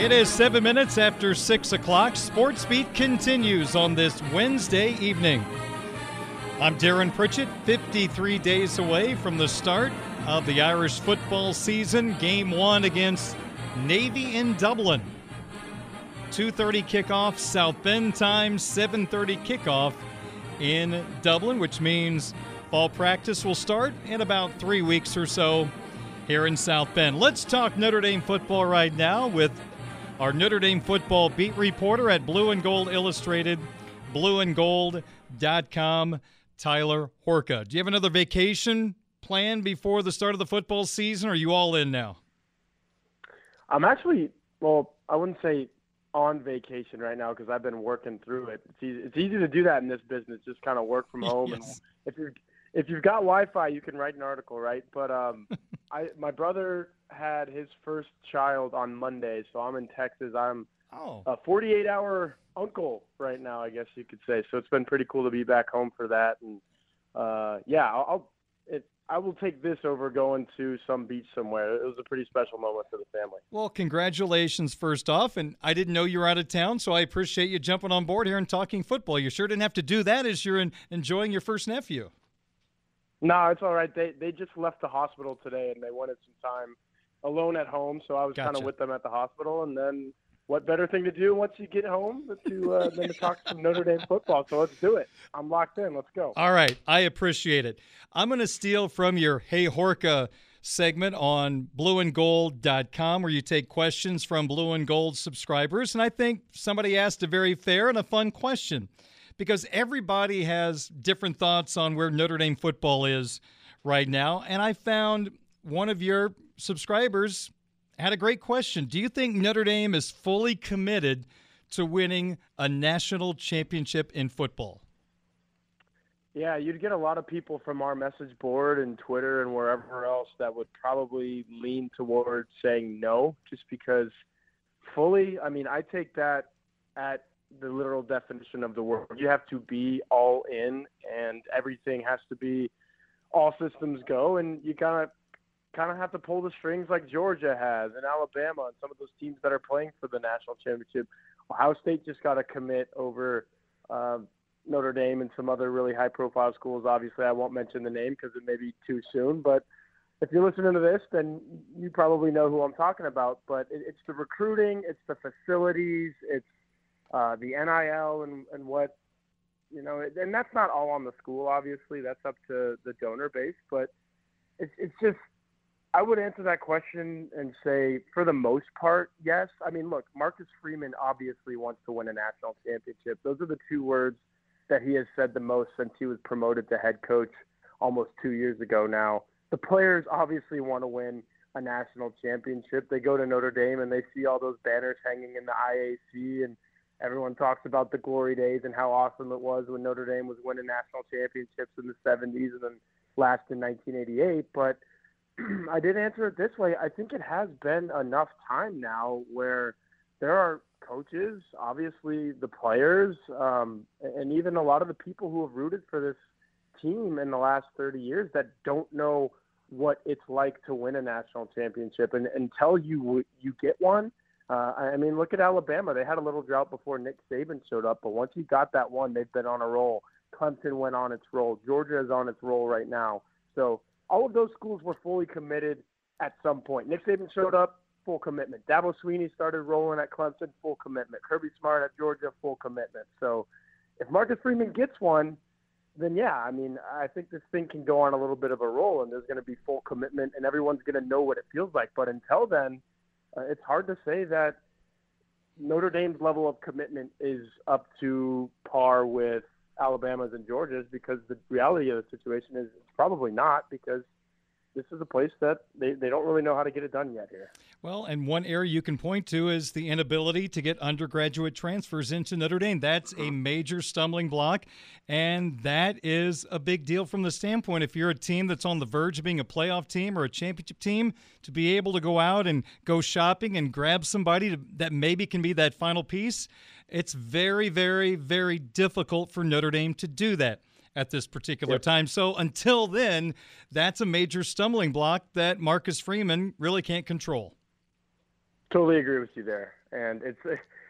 It is seven minutes after six o'clock. Sports Beat continues on this Wednesday evening. I'm Darren Pritchett, 53 days away from the start of the Irish football season. Game one against Navy in Dublin. 2:30 kickoff South Bend time, 7:30 kickoff in Dublin, which means fall practice will start in about three weeks or so here in South Bend. Let's talk Notre Dame football right now with our Notre Dame football beat reporter at Blue and Gold Illustrated, blueandgold.com, Tyler Horka. Do you have another vacation planned before the start of the football season, or are you all in now? I'm actually, well, I wouldn't say on vacation right now because I've been working through it. It's easy, it's easy to do that in this business, just kind of work from home. Yes. And if you if you've got Wi-Fi, you can write an article, right? But um, I my brother had his first child on Monday, so I'm in Texas. I'm Oh, a 48 hour uncle right now, I guess you could say. So it's been pretty cool to be back home for that. And uh, yeah, I'll, I'll it, I will take this over going to some beach somewhere. It was a pretty special moment for the family. well, congratulations first off. And I didn't know you were out of town, so I appreciate you jumping on board here and talking football. You sure didn't have to do that as you're in, enjoying your first nephew. No, it's all right. They they just left the hospital today and they wanted some time alone at home, so I was kind of with them at the hospital. And then, what better thing to do once you get home than to uh, than to talk some Notre Dame football? So let's do it. I'm locked in. Let's go. All right, I appreciate it. I'm going to steal from your Hey Horka segment on blueandgold.com where you take questions from Blue and Gold subscribers. And I think somebody asked a very fair and a fun question because everybody has different thoughts on where Notre Dame football is right now. And I found one of your subscribers had a great question. Do you think Notre Dame is fully committed to winning a national championship in football? Yeah, you'd get a lot of people from our message board and Twitter and wherever else that would probably lean towards saying no, just because fully, I mean, I take that at the literal definition of the word. You have to be all in, and everything has to be all systems go, and you kind of kind of have to pull the strings like Georgia has and Alabama and some of those teams that are playing for the national championship. Ohio State just got to commit over. Uh, Notre Dame and some other really high profile schools. Obviously, I won't mention the name because it may be too soon, but if you're listening to this, then you probably know who I'm talking about. But it's the recruiting, it's the facilities, it's uh, the NIL and, and what, you know, and that's not all on the school, obviously. That's up to the donor base. But it's, it's just, I would answer that question and say, for the most part, yes. I mean, look, Marcus Freeman obviously wants to win a national championship. Those are the two words that he has said the most since he was promoted to head coach almost two years ago now. The players obviously want to win a national championship. They go to Notre Dame and they see all those banners hanging in the IAC, and everyone talks about the glory days and how awesome it was when Notre Dame was winning national championships in the 70s and then last in 1988. But I did answer it this way. I think it has been enough time now where there are coaches, obviously the players, um, and even a lot of the people who have rooted for this team in the last 30 years that don't know what it's like to win a national championship. And until you you get one, uh, I mean, look at Alabama. They had a little drought before Nick Saban showed up, but once he got that one, they've been on a roll. Clemson went on its roll. Georgia is on its roll right now. So all of those schools were fully committed at some point. Nick Saban showed up, full commitment. Dabo Swinney started rolling at Clemson, full commitment. Kirby Smart at Georgia, full commitment. So if Marcus Freeman gets one, then yeah, I mean, I think this thing can go on a little bit of a roll, and there's going to be full commitment, and everyone's going to know what it feels like. But until then, uh, it's hard to say that Notre Dame's level of commitment is up to par with Alabama's and Georgia's because the reality of the situation is it's probably not because this is a place that they, they don't really know how to get it done yet here. Well, and one area you can point to is the inability to get undergraduate transfers into Notre Dame. That's a major stumbling block, and that is a big deal from the standpoint if you're a team that's on the verge of being a playoff team or a championship team, to be able to go out and go shopping and grab somebody to, that maybe can be that final piece. It's very, very, very difficult for Notre Dame to do that at this particular yep. time. So until then, that's a major stumbling block that Marcus Freeman really can't control. Totally agree with you there, and it's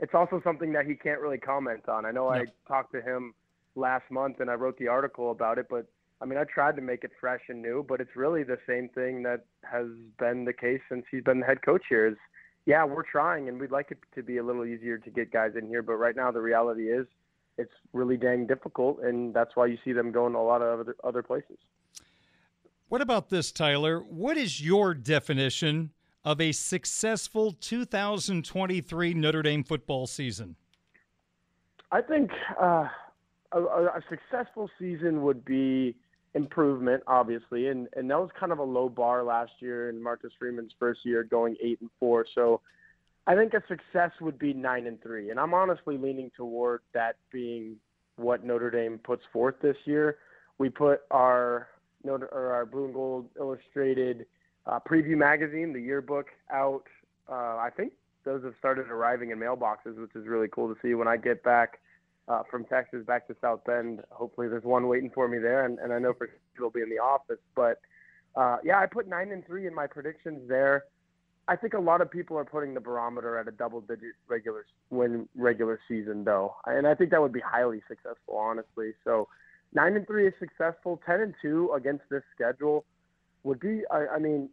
it's also something that he can't really comment on. I know I talked to him last month and I wrote the article about it, but I mean I tried to make it fresh and new, but it's really the same thing that has been the case since he's been the head coach here. Is yeah, we're trying and we'd like it to be a little easier to get guys in here, but right now the reality is it's really dang difficult, and that's why you see them going to a lot of other, other places. What about this, Tyler? What is your definition of a successful 2023 Notre Dame football season? I think uh, a, a, successful season would be improvement, obviously, and and that was kind of a low bar last year in Marcus Freeman's first year, going eight and four. So I think a success would be nine and three, and I'm honestly leaning toward that being what Notre Dame puts forth this year. We put our Notre, or our Blue and Gold Illustrated uh, preview magazine, the yearbook, out. Uh, I think those have started arriving in mailboxes, which is really cool to see. When I get back uh, from Texas back to South Bend, hopefully there's one waiting for me there, and, and I know for sure it'll be in the office. But uh, yeah, I put nine and three in my predictions there. I think a lot of people are putting the barometer at a double-digit regular win regular season, though, and I think that would be highly successful, honestly. So, nine and three is successful. Ten and two against this schedule would be. I, I mean,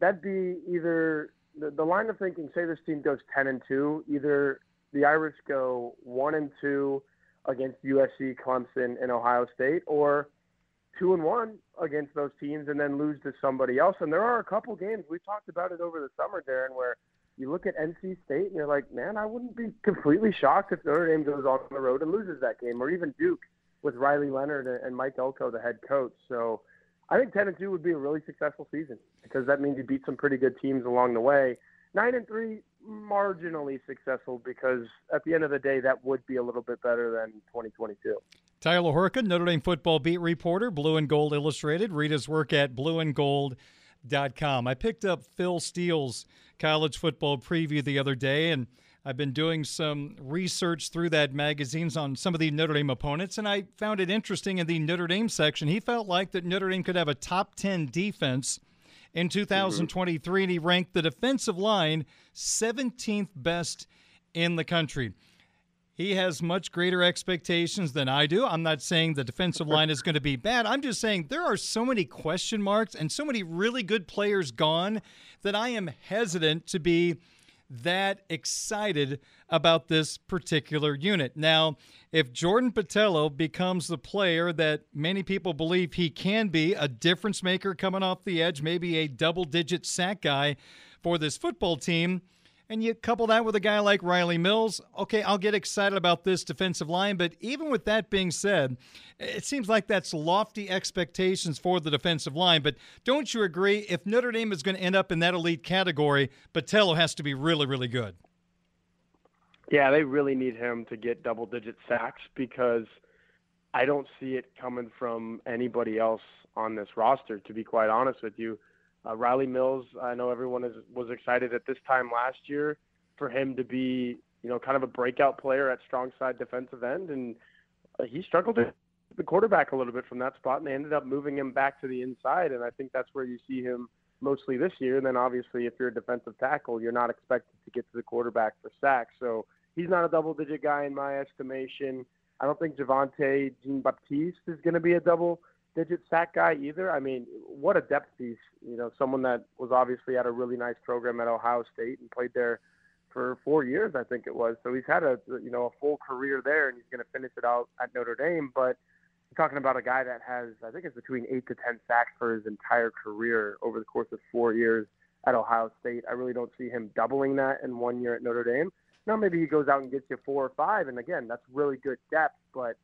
that'd be either the, the line of thinking. Say this team goes ten and two, either the Irish go one and two against USC, Clemson, and Ohio State, or two and one against those teams and then lose to somebody else. And there are a couple games we talked about it over the summer, Darren, where you look at NC State and you're like, man, I wouldn't be completely shocked if Notre Dame goes on the road and loses that game, or even Duke with Riley Leonard and Mike Elko, the head coach. So I think 10 and 2 would be a really successful season because that means you beat some pretty good teams along the way. 9 and 3 marginally successful because at the end of the day that would be a little bit better than 2022. Tyler Horka, Notre Dame football beat reporter, Blue and Gold Illustrated. Read his work at blueandgold.com. I picked up Phil Steele's college football preview the other day, and I've been doing some research through that magazines on some of the Notre Dame opponents, and I found it interesting in the Notre Dame section. He felt like that Notre Dame could have a top 10 defense in 2023, and he ranked the defensive line 17th best in the country. He has much greater expectations than I do. I'm not saying the defensive line is going to be bad. I'm just saying there are so many question marks and so many really good players gone that I am hesitant to be that excited about this particular unit. Now, if Jordan Botelho becomes the player that many people believe he can be, a difference maker coming off the edge, maybe a double digit sack guy for this football team, and you couple that with a guy like Riley Mills, okay, I'll get excited about this defensive line. But even with that being said, it seems like that's lofty expectations for the defensive line. But don't you agree? If Notre Dame is going to end up in that elite category, Botelho has to be really, really good. Yeah, they really need him to get double digit sacks because I don't see it coming from anybody else on this roster, to be quite honest with you. Uh, Riley Mills, I know everyone is, was excited at this time last year for him to be, you know, kind of a breakout player at strong side defensive end, and uh, he struggled to the quarterback a little bit from that spot, and they ended up moving him back to the inside, and I think that's where you see him mostly this year. And then obviously, if you're a defensive tackle, you're not expected to get to the quarterback for sacks, so he's not a double-digit guy in my estimation. I don't think Javontae Jean Baptiste is going to be a double digit sack guy either. I mean, what a depth piece. You know, someone that was obviously at a really nice program at Ohio State and played there for four years, I think it was. So he's had a you know a full career there, and he's going to finish it out at Notre Dame. But you're talking about a guy that has, I think it's between eight to ten sacks for his entire career over the course of four years at Ohio State. I really don't see him doubling that in one year at Notre Dame. Now maybe he goes out and gets you four or five, and again, that's really good depth, but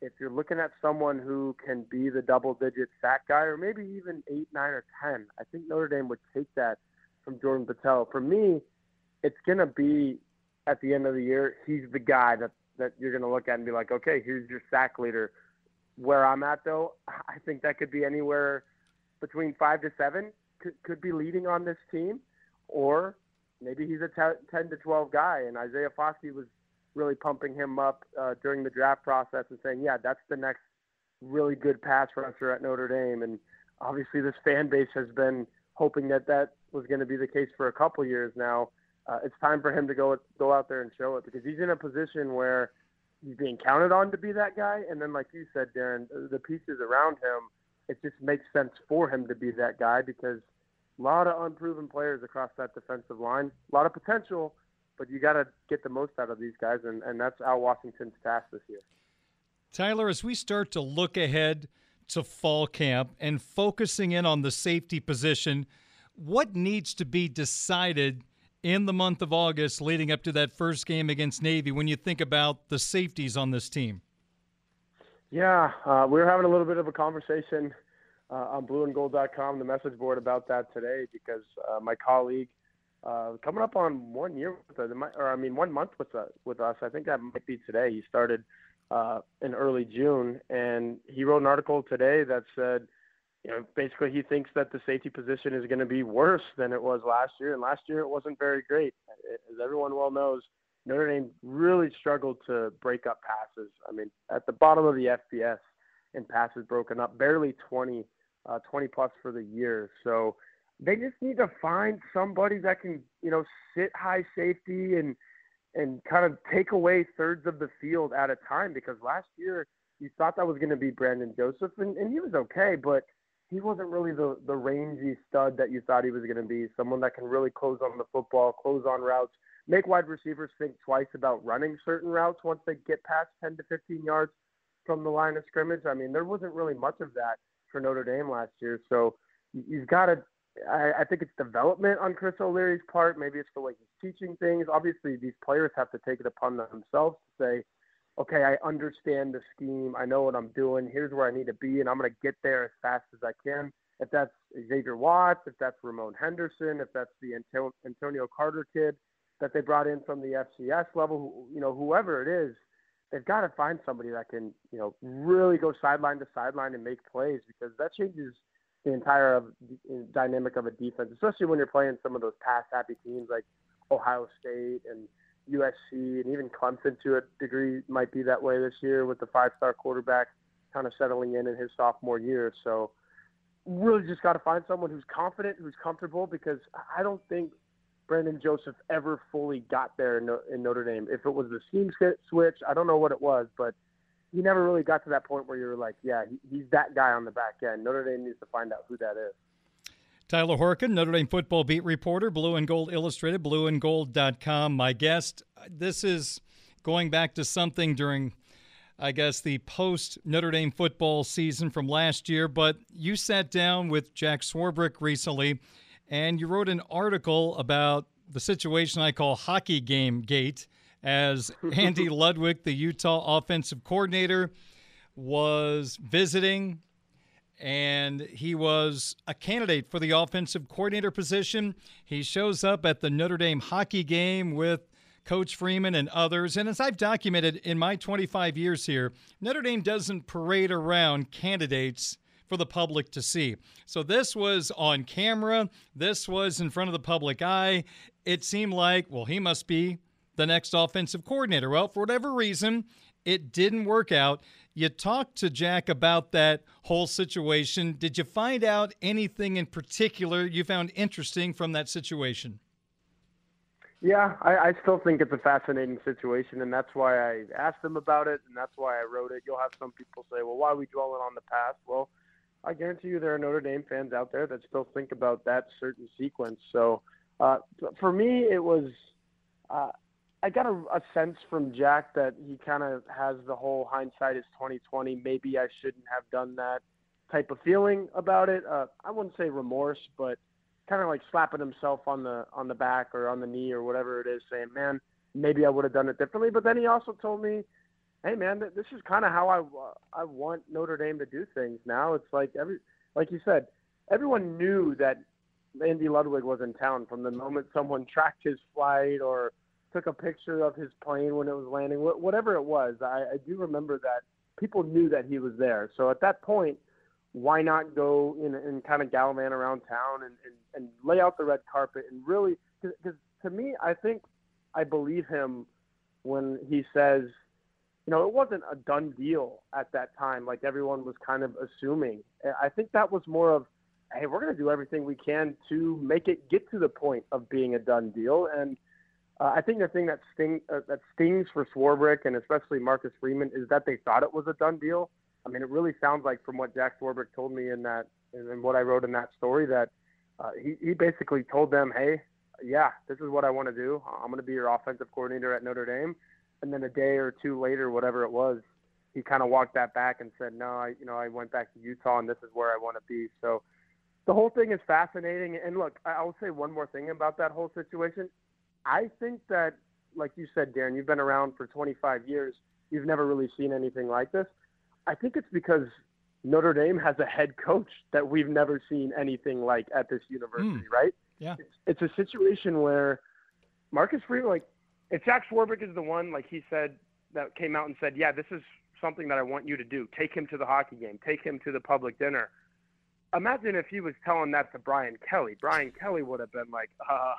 if you're looking at someone who can be the double digit sack guy or maybe even eight, nine, or 10, I think Notre Dame would take that from Jordan Botelho. For me, it's going to be at the end of the year, he's the guy that, that you're going to look at and be like, okay, here's your sack leader. Where I'm at, though, I think that could be anywhere between five to seven, could, could be leading on this team, or maybe he's a 10 to 12 guy. And Isaiah Foskey was really pumping him up uh, during the draft process and saying, yeah, that's the next really good pass rusher at Notre Dame. And obviously, this fan base has been hoping that that was going to be the case for a couple years now. Uh, it's time for him to go go out there and show it because he's in a position where he's being counted on to be that guy. And then, like you said, Darren, the pieces around him, it just makes sense for him to be that guy because a lot of unproven players across that defensive line, a lot of potential but you got to get the most out of these guys, and, and that's Al Washington's task this year. Tyler, as we start to look ahead to fall camp and focusing in on the safety position, what needs to be decided in the month of August leading up to that first game against Navy when you think about the safeties on this team? Yeah, uh, we were having a little bit of a conversation uh, on blueandgold.com, the message board, about that today because uh, my colleague – uh, coming up on one year with us, or I mean one month with us. Uh, with us, I think that might be today. He started uh, in early June, and he wrote an article today that said, you know, basically he thinks that the safety position is going to be worse than it was last year, and last year it wasn't very great. As everyone well knows, Notre Dame really struggled to break up passes. I mean, at the bottom of the FBS in passes broken up, barely 20, uh, 20 plus for the year. So they just need to find somebody that can, you know, sit high safety and and kind of take away thirds of the field at a time because last year you thought that was going to be Brandon Joseph and, and he was okay, but he wasn't really the the rangy stud that you thought he was going to be. Someone that can really close on the football, close on routes, make wide receivers think twice about running certain routes once they get past 10 to 15 yards from the line of scrimmage. I mean, there wasn't really much of that for Notre Dame last year, so you've got to I, I think it's development on Chris O'Leary's part. Maybe it's the way he's teaching things. Obviously, these players have to take it upon themselves to say, okay, I understand the scheme. I know what I'm doing. Here's where I need to be, and I'm going to get there as fast as I can. If that's Xavier Watts, if that's Ramon Henderson, if that's the Antonio Carter kid that they brought in from the FCS level, you know, whoever it is, they've got to find somebody that can, you know, really go sideline to sideline and make plays because that changes – the entire of, uh, dynamic of a defense, especially when you're playing some of those pass happy teams like Ohio State and USC and even Clemson to a degree might be that way this year with the five star quarterback kind of settling in in his sophomore year. So really just got to find someone who's confident, who's comfortable because I don't think Brandon Joseph ever fully got there in, Notre Dame. If it was the scheme switch, I don't know what it was, but he never really got to that point where you're like, yeah, he, he's that guy on the back end. Notre Dame needs to find out who that is. Tyler Horka, Notre Dame football beat reporter, Blue and Gold Illustrated, blueandgold.com. My guest, this is going back to something during, I guess, the post Notre Dame football season from last year, but you sat down with Jack Swarbrick recently and you wrote an article about the situation I call hockey game gate as Andy Ludwig, the Utah offensive coordinator, was visiting and he was a candidate for the offensive coordinator position. He shows up at the Notre Dame hockey game with Coach Freeman and others. And as I've documented in my 25 years here, Notre Dame doesn't parade around candidates for the public to see. So this was on camera, this was in front of the public eye. It seemed like, well, he must be the next offensive coordinator. Well, for whatever reason, it didn't work out. You talked to Jack about that whole situation. Did you find out anything in particular you found interesting from that situation? Yeah, I, I still think it's a fascinating situation, and that's why I asked them about it, and that's why I wrote it. You'll have some people say, well, why are we dwelling on the past? Well, I guarantee you there are Notre Dame fans out there that still think about that certain sequence. So uh, for me, it was uh, I got a, a sense from Jack that he kind of has the whole hindsight is 2020. Maybe I shouldn't have done that type of feeling about it. Uh, I wouldn't say remorse, but kind of like slapping himself on the on the back or on the knee or whatever it is, saying, "Man, maybe I would have done it differently." But then he also told me hey man, this is kind of how I I want Notre Dame to do things now. It's like every like you said, everyone knew that Andy Ludwig was in town from the moment someone tracked his flight or took a picture of his plane when it was landing, whatever it was. I, I do remember that people knew that he was there. So at that point, why not go in and kind of gallivant around town and, and, and lay out the red carpet and really, because to me, I think I believe him when he says, you know, it wasn't a done deal at that time, like everyone was kind of assuming. I think that was more of, hey, we're going to do everything we can to make it get to the point of being a done deal. And uh, I think the thing that sting uh, that stings for Swarbrick and especially Marcus Freeman is that they thought it was a done deal. I mean, it really sounds like from what Jack Swarbrick told me in that and what I wrote in that story that uh, he he basically told them, hey, yeah, this is what I want to do. I'm going to be your offensive coordinator at Notre Dame. And then a day or two later, whatever it was, he kind of walked that back and said, no, I you know I went back to Utah and this is where I want to be. So the whole thing is fascinating. And look, I'll say one more thing about that whole situation. I think that, like you said, Darren, you've been around for 25 years. You've never really seen anything like this. I think it's because Notre Dame has a head coach that we've never seen anything like at this university, mm. right? Yeah. It's, it's, a situation where Marcus Freeman, like, if Jack Swarbrick is the one, like he said, that came out and said, yeah, this is something that I want you to do. Take him to the hockey game. Take him to the public dinner. Imagine if he was telling that to Brian Kelly. Brian Kelly would have been like, uh,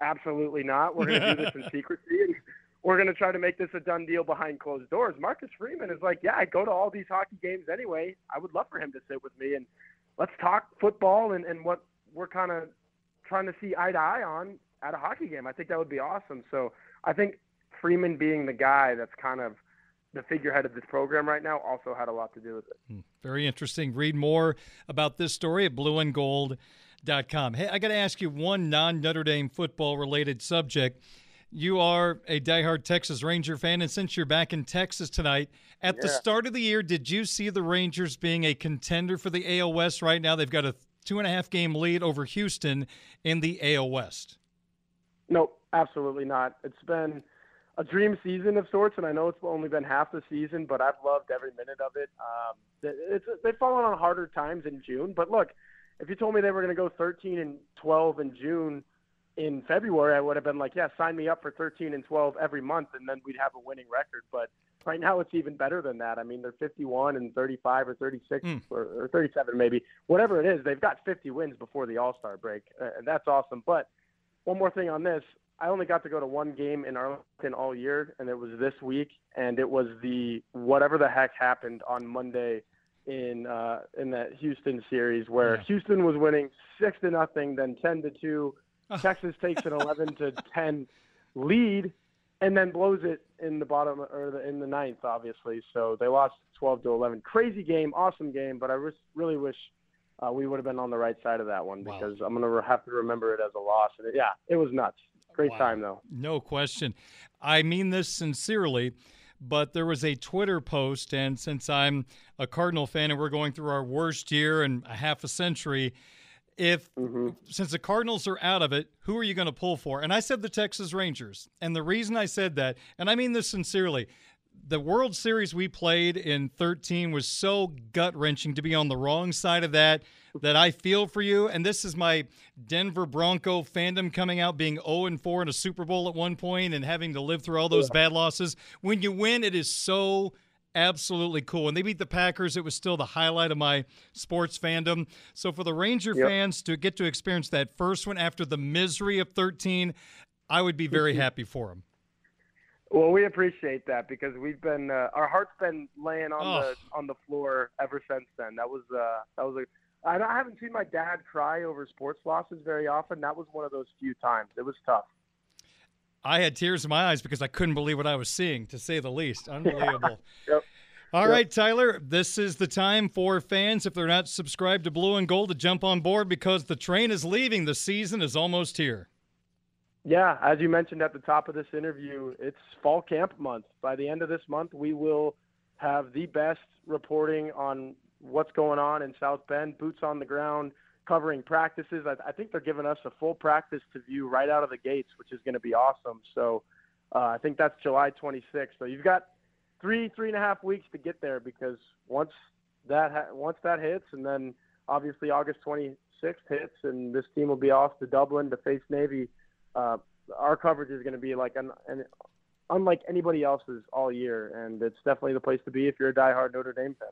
Absolutely not. We're going to do this in secrecy, and we're going to try to make this a done deal behind closed doors. Marcus Freeman is like, yeah, I go to all these hockey games anyway. I would love for him to sit with me and let's talk football and, and what we're kind of trying to see eye to eye on at a hockey game. I think that would be awesome. So I think Freeman being the guy that's kind of the figurehead of this program right now also had a lot to do with it. Hmm. Very interesting. Read more about this story at Blue and Gold com. Hey, I got to ask you one non Notre Dame football related subject. You are a diehard Texas Ranger fan, and since you're back in Texas tonight, at yeah. the start of the year, did you see the Rangers being a contender for the AL West right now? They've got a two and a half game lead over Houston in the AL West. Nope, absolutely not. It's been a dream season of sorts, and I know it's only been half the season, but I've loved every minute of it. Um, they've fallen on harder times in June, but look, if you told me they were going to go 13 and 12 in June, in February, I would have been like, yeah, sign me up for 13 and 12 every month, and then we'd have a winning record. But right now, it's even better than that. I mean, they're 51 and 35 or 36 mm. or, or 37 maybe, whatever it is. They've got 50 wins before the All Star break, uh, and that's awesome. But one more thing on this, I only got to go to one game in Arlington all year, and it was this week, and it was the whatever the heck happened on Monday in uh, in that Houston series where yeah. Houston was winning six to nothing, then ten to two. Texas takes an eleven to ten lead, and then blows it in the bottom or the, in the ninth, obviously. So they lost twelve to eleven. Crazy game, awesome game, but I really wish uh, we would have been on the right side of that one because wow. I'm gonna have to remember it as a loss. And it, yeah, it was nuts. Great wow. time though. No question. I mean this sincerely but there was a Twitter post, and since I'm a Cardinal fan and we're going through our worst year in a half a century, if mm-hmm. since the Cardinals are out of it, who are you going to pull for? And I said the Texas Rangers. And the reason I said that, and I mean this sincerely, the World Series we played in 13 was so gut wrenching to be on the wrong side of that that I feel for you. And this is my Denver Bronco fandom coming out, being 0 and 4 in a Super Bowl at one point and having to live through all those bad losses. When you win, it is so absolutely cool. When they beat the Packers, it was still the highlight of my sports fandom. So for the Ranger yep. fans to get to experience that first one after the misery of 13, I would be very happy for them. Well, we appreciate that because we've been uh, our heart's been laying on oh. the on the floor ever since then. That was uh, that was a I haven't seen my dad cry over sports losses very often. That was one of those few times. It was tough. I had tears in my eyes because I couldn't believe what I was seeing, to say the least. Unbelievable. yep. All yep. right, Tyler, this is the time for fans, if they're not subscribed to Blue and Gold, to jump on board because the train is leaving. The season is almost here. Yeah, as you mentioned at the top of this interview, it's fall camp month. By the end of this month, we will have the best reporting on what's going on in South Bend, boots on the ground, covering practices. I, I think they're giving us a full practice to view right out of the gates, which is going to be awesome. So uh, I think that's July 26th. So you've got three three and a half weeks to get there because once that ha- once that hits, and then obviously August 26th hits, and this team will be off to Dublin to face Navy. Uh, our coverage is going to be like an, an unlike anybody else's all year, and it's definitely the place to be if you're a diehard Notre Dame fan.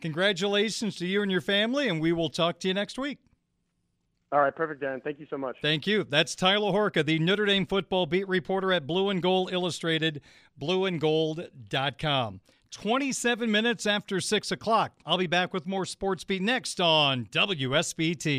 Congratulations to you and your family, and we will talk to you next week. All right, perfect, Dan. Thank you so much. Thank you. That's Tyler Horka, the Notre Dame football beat reporter at Blue and Gold Illustrated, blueandgold.com. 27 minutes after 6 o'clock. I'll be back with more Sports Beat next on WSBT.